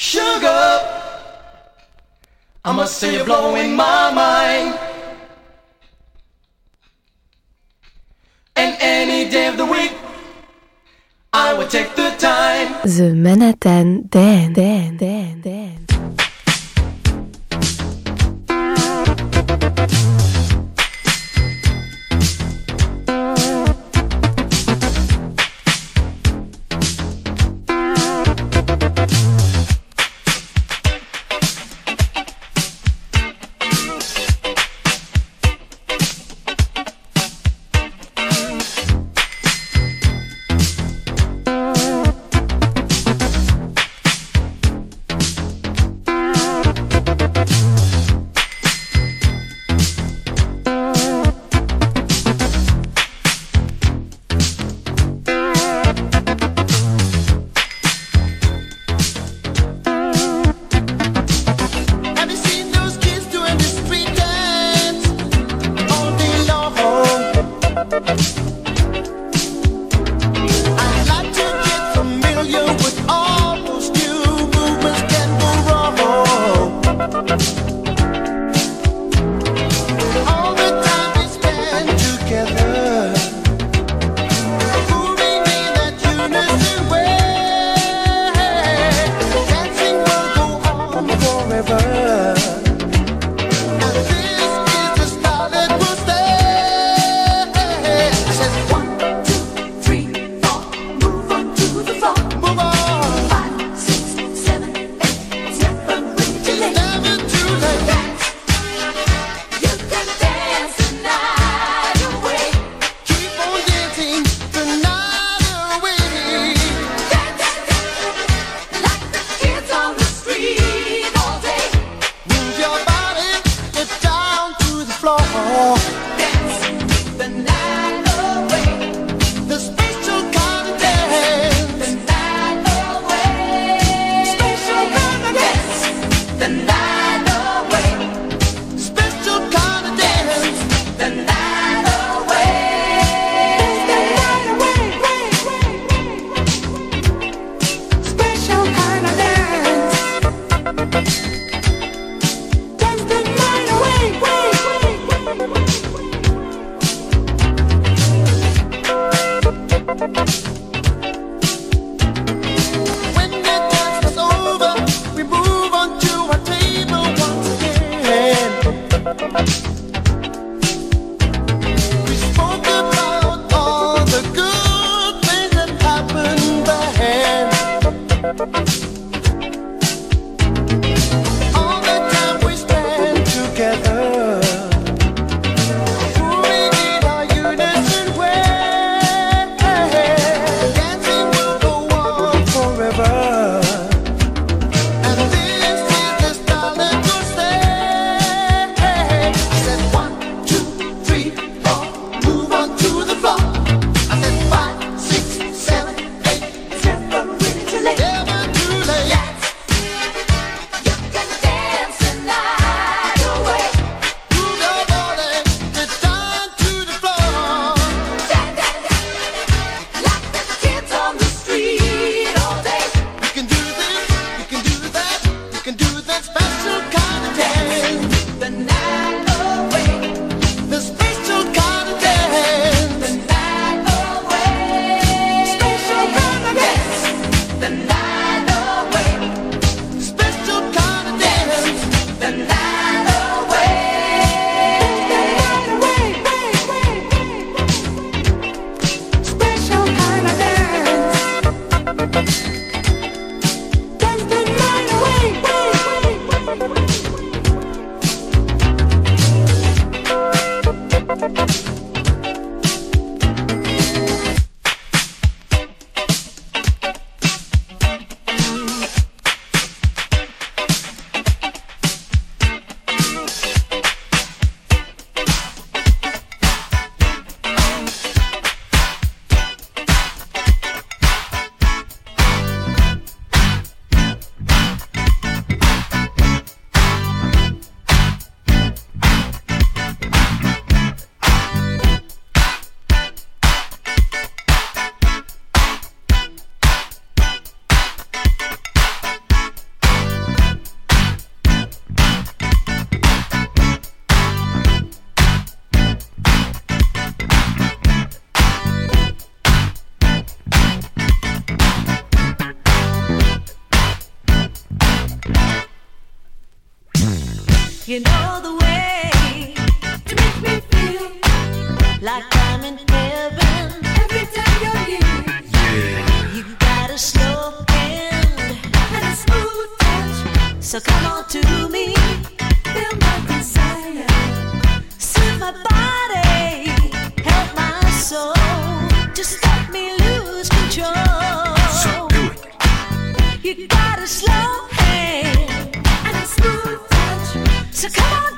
Sugar, I must say you're blowing my mind. And any day of the week, I would take the time. The Manhattan then, then, then, then.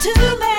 To me.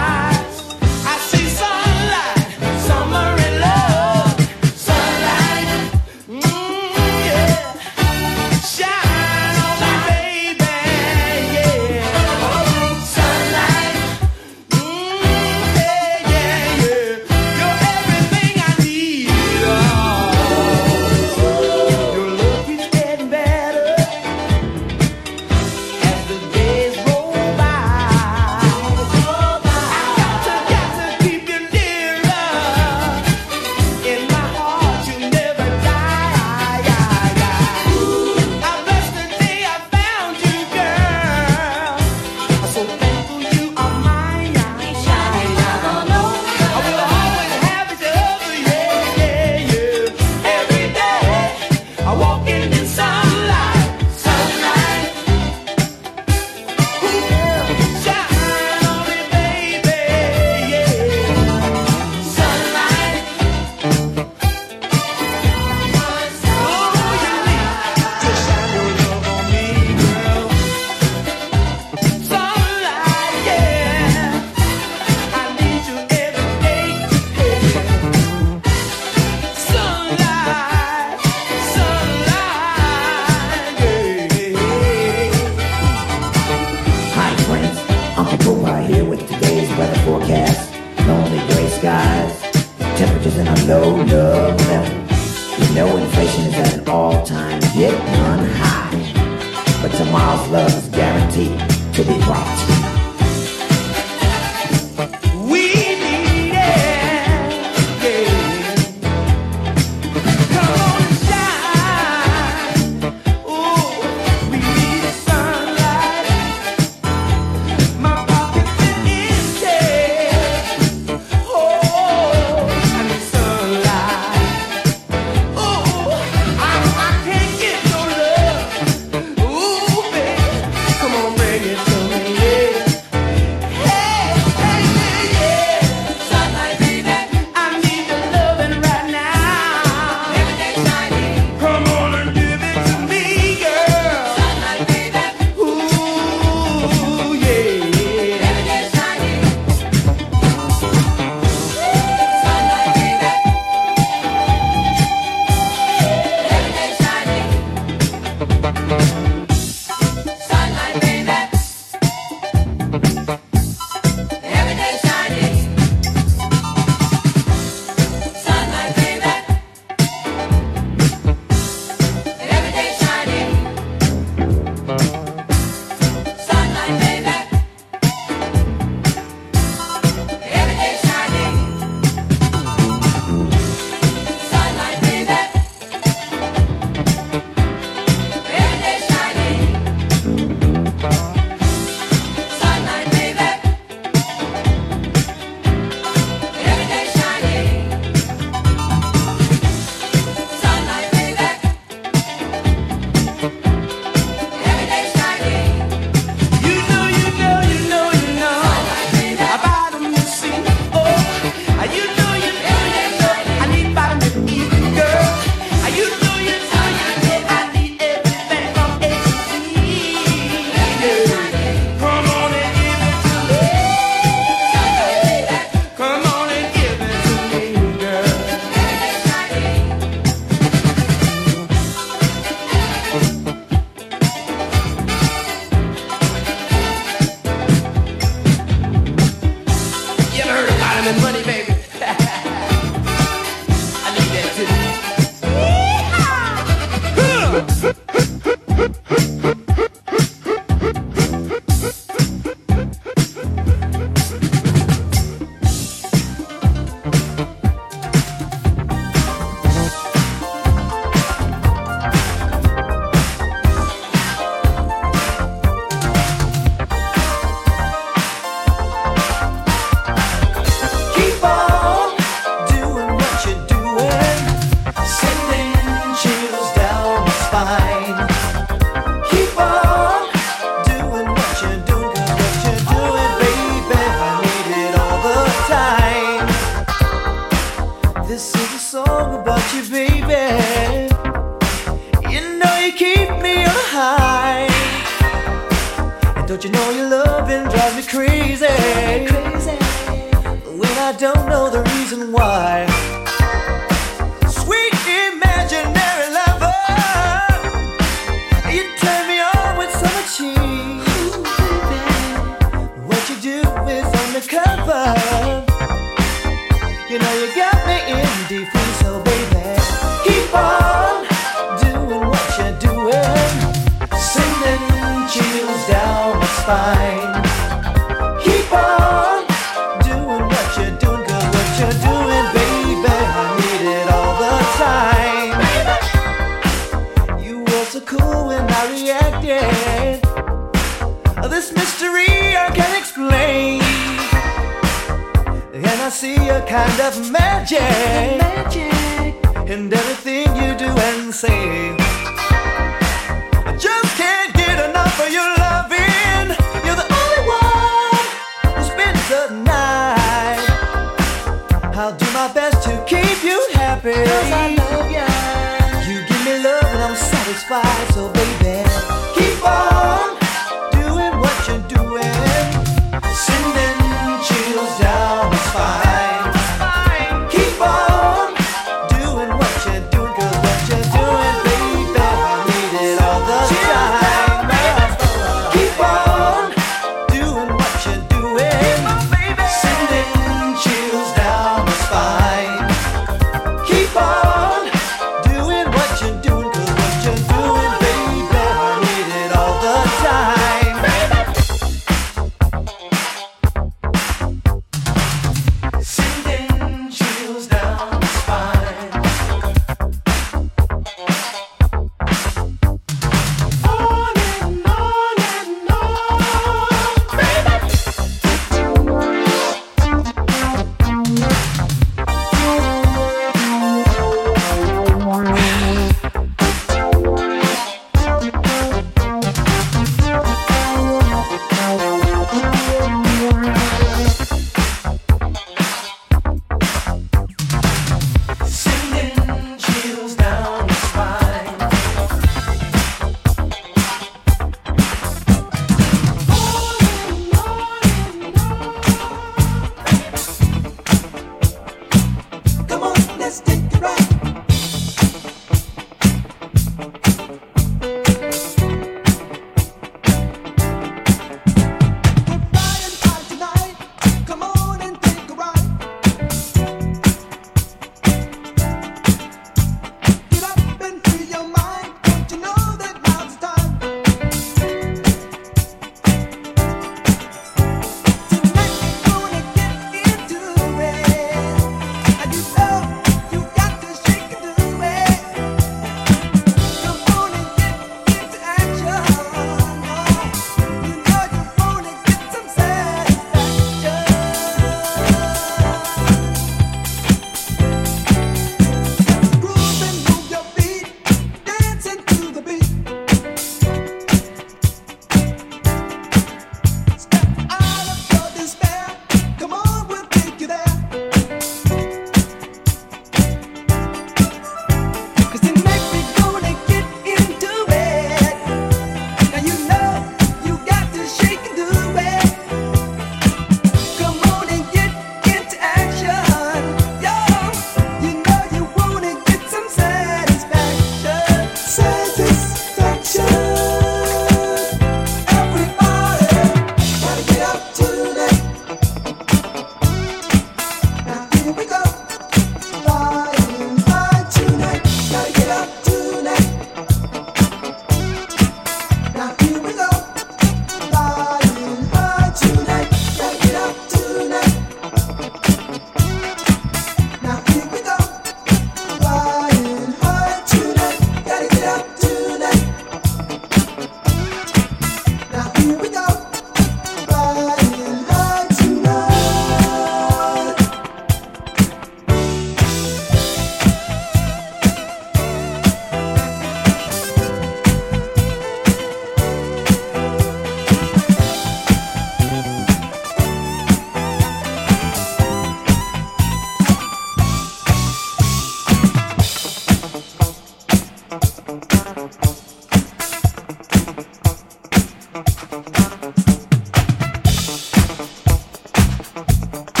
Rule you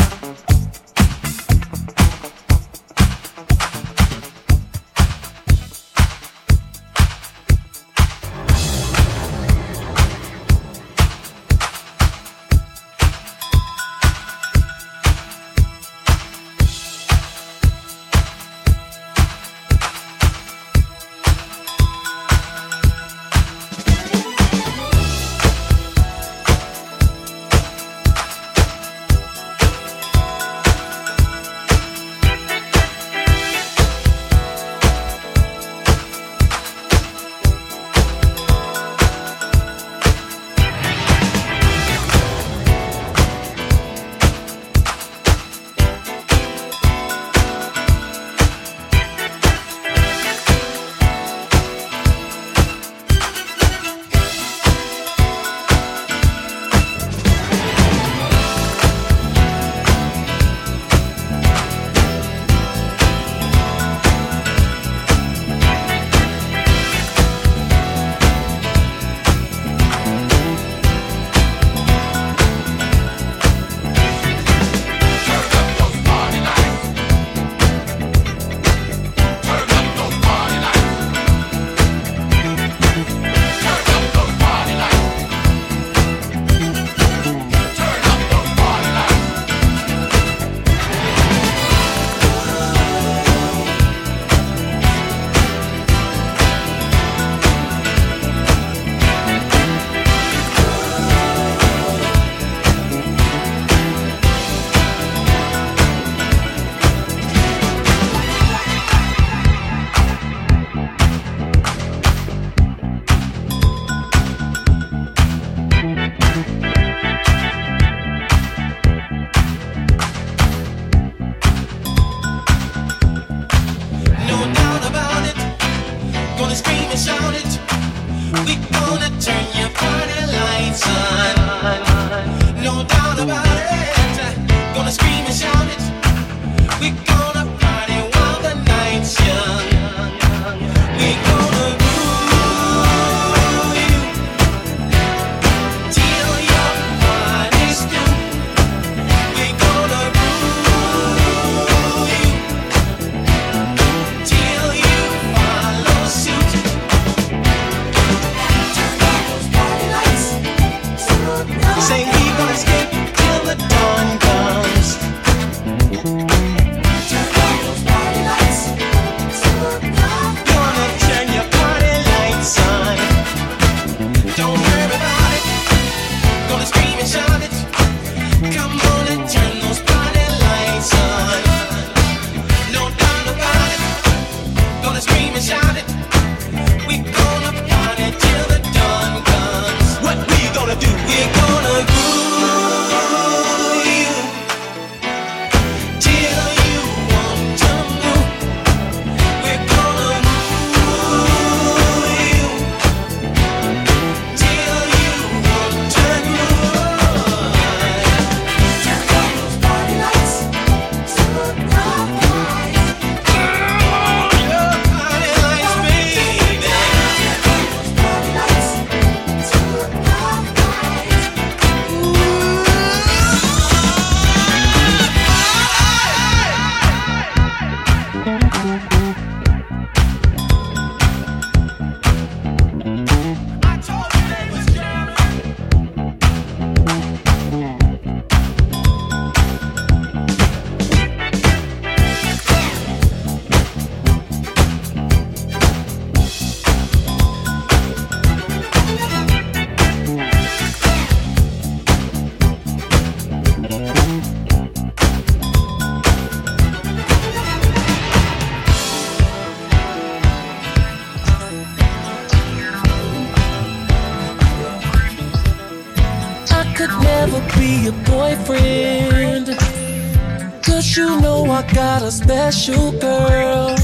special girl.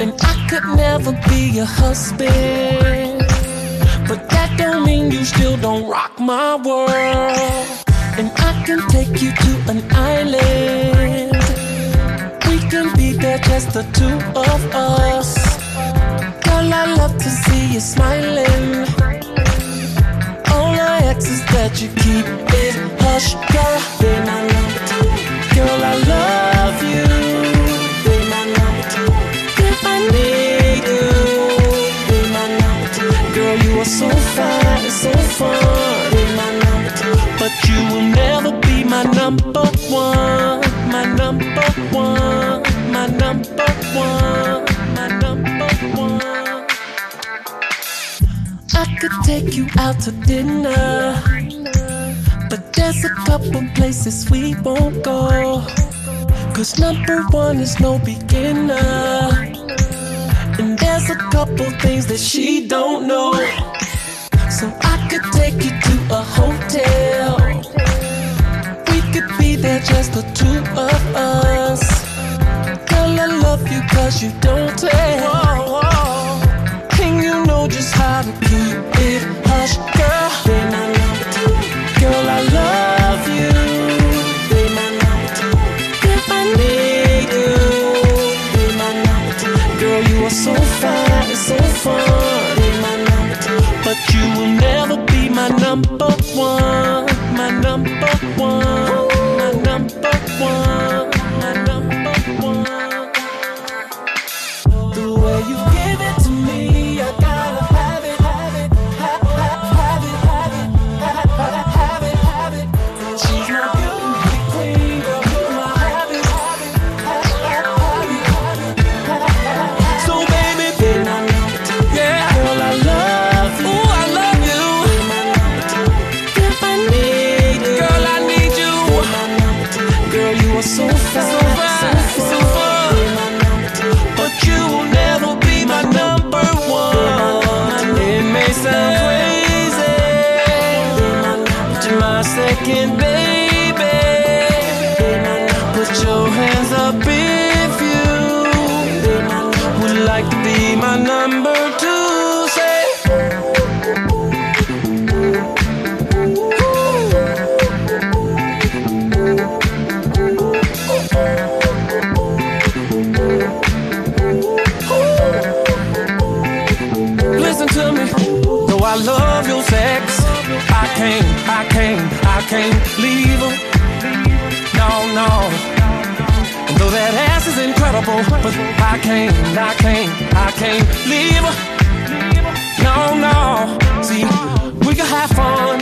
And I could never be your husband. But that don't mean you still don't rock my world. And I can take you to an island. We can be there, just the two of us. Girl, I love to see you smiling. All I ask is that you keep it hush, girl. Be my number two. Girl, I love But you will never be my number one. My number one. My number one. My number one. I could take you out to dinner. But there's a couple places we won't go. Cause number one is no beginner. And there's a couple things that she don't know. So I could take you to a hotel. Just the two of us. Girl, I love you cause you don't tell. And you know just how to keep it hush, girl. Be my number two. Girl, I love you. Be my number two. If I need you, be my number two. Girl, you are so fine and so fun. Be my number two. But you will never be my number one. One. Can't, I can't, I can't leave her. No, no. And though that ass is incredible, but I can't, I can't, I can't leave her. No, no. See, we can have fun,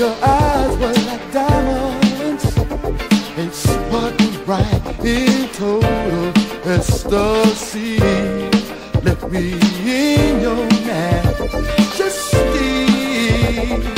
your eyes were like diamonds and sparkled bright in total ecstasy. Let me in your night, just steal.